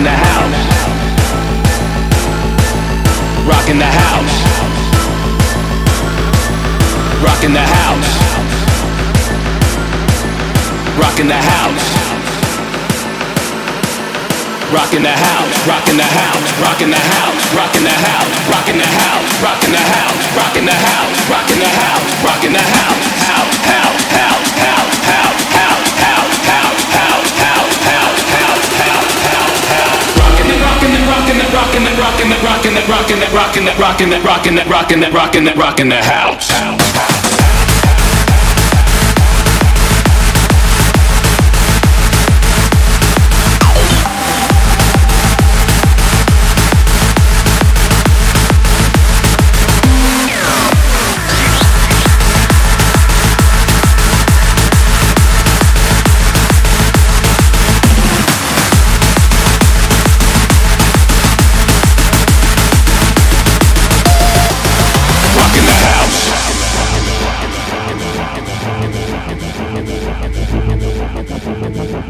Rocking the house. Rocking the house. Rocking the house. Rocking the house. Rocking the house, rocking the house, rocking the house, rocking the house, rocking the house, rocking the house, rockin' that, rockin', that, rockin', that, rockin', that, rockin', that, rockin' the house. house, house.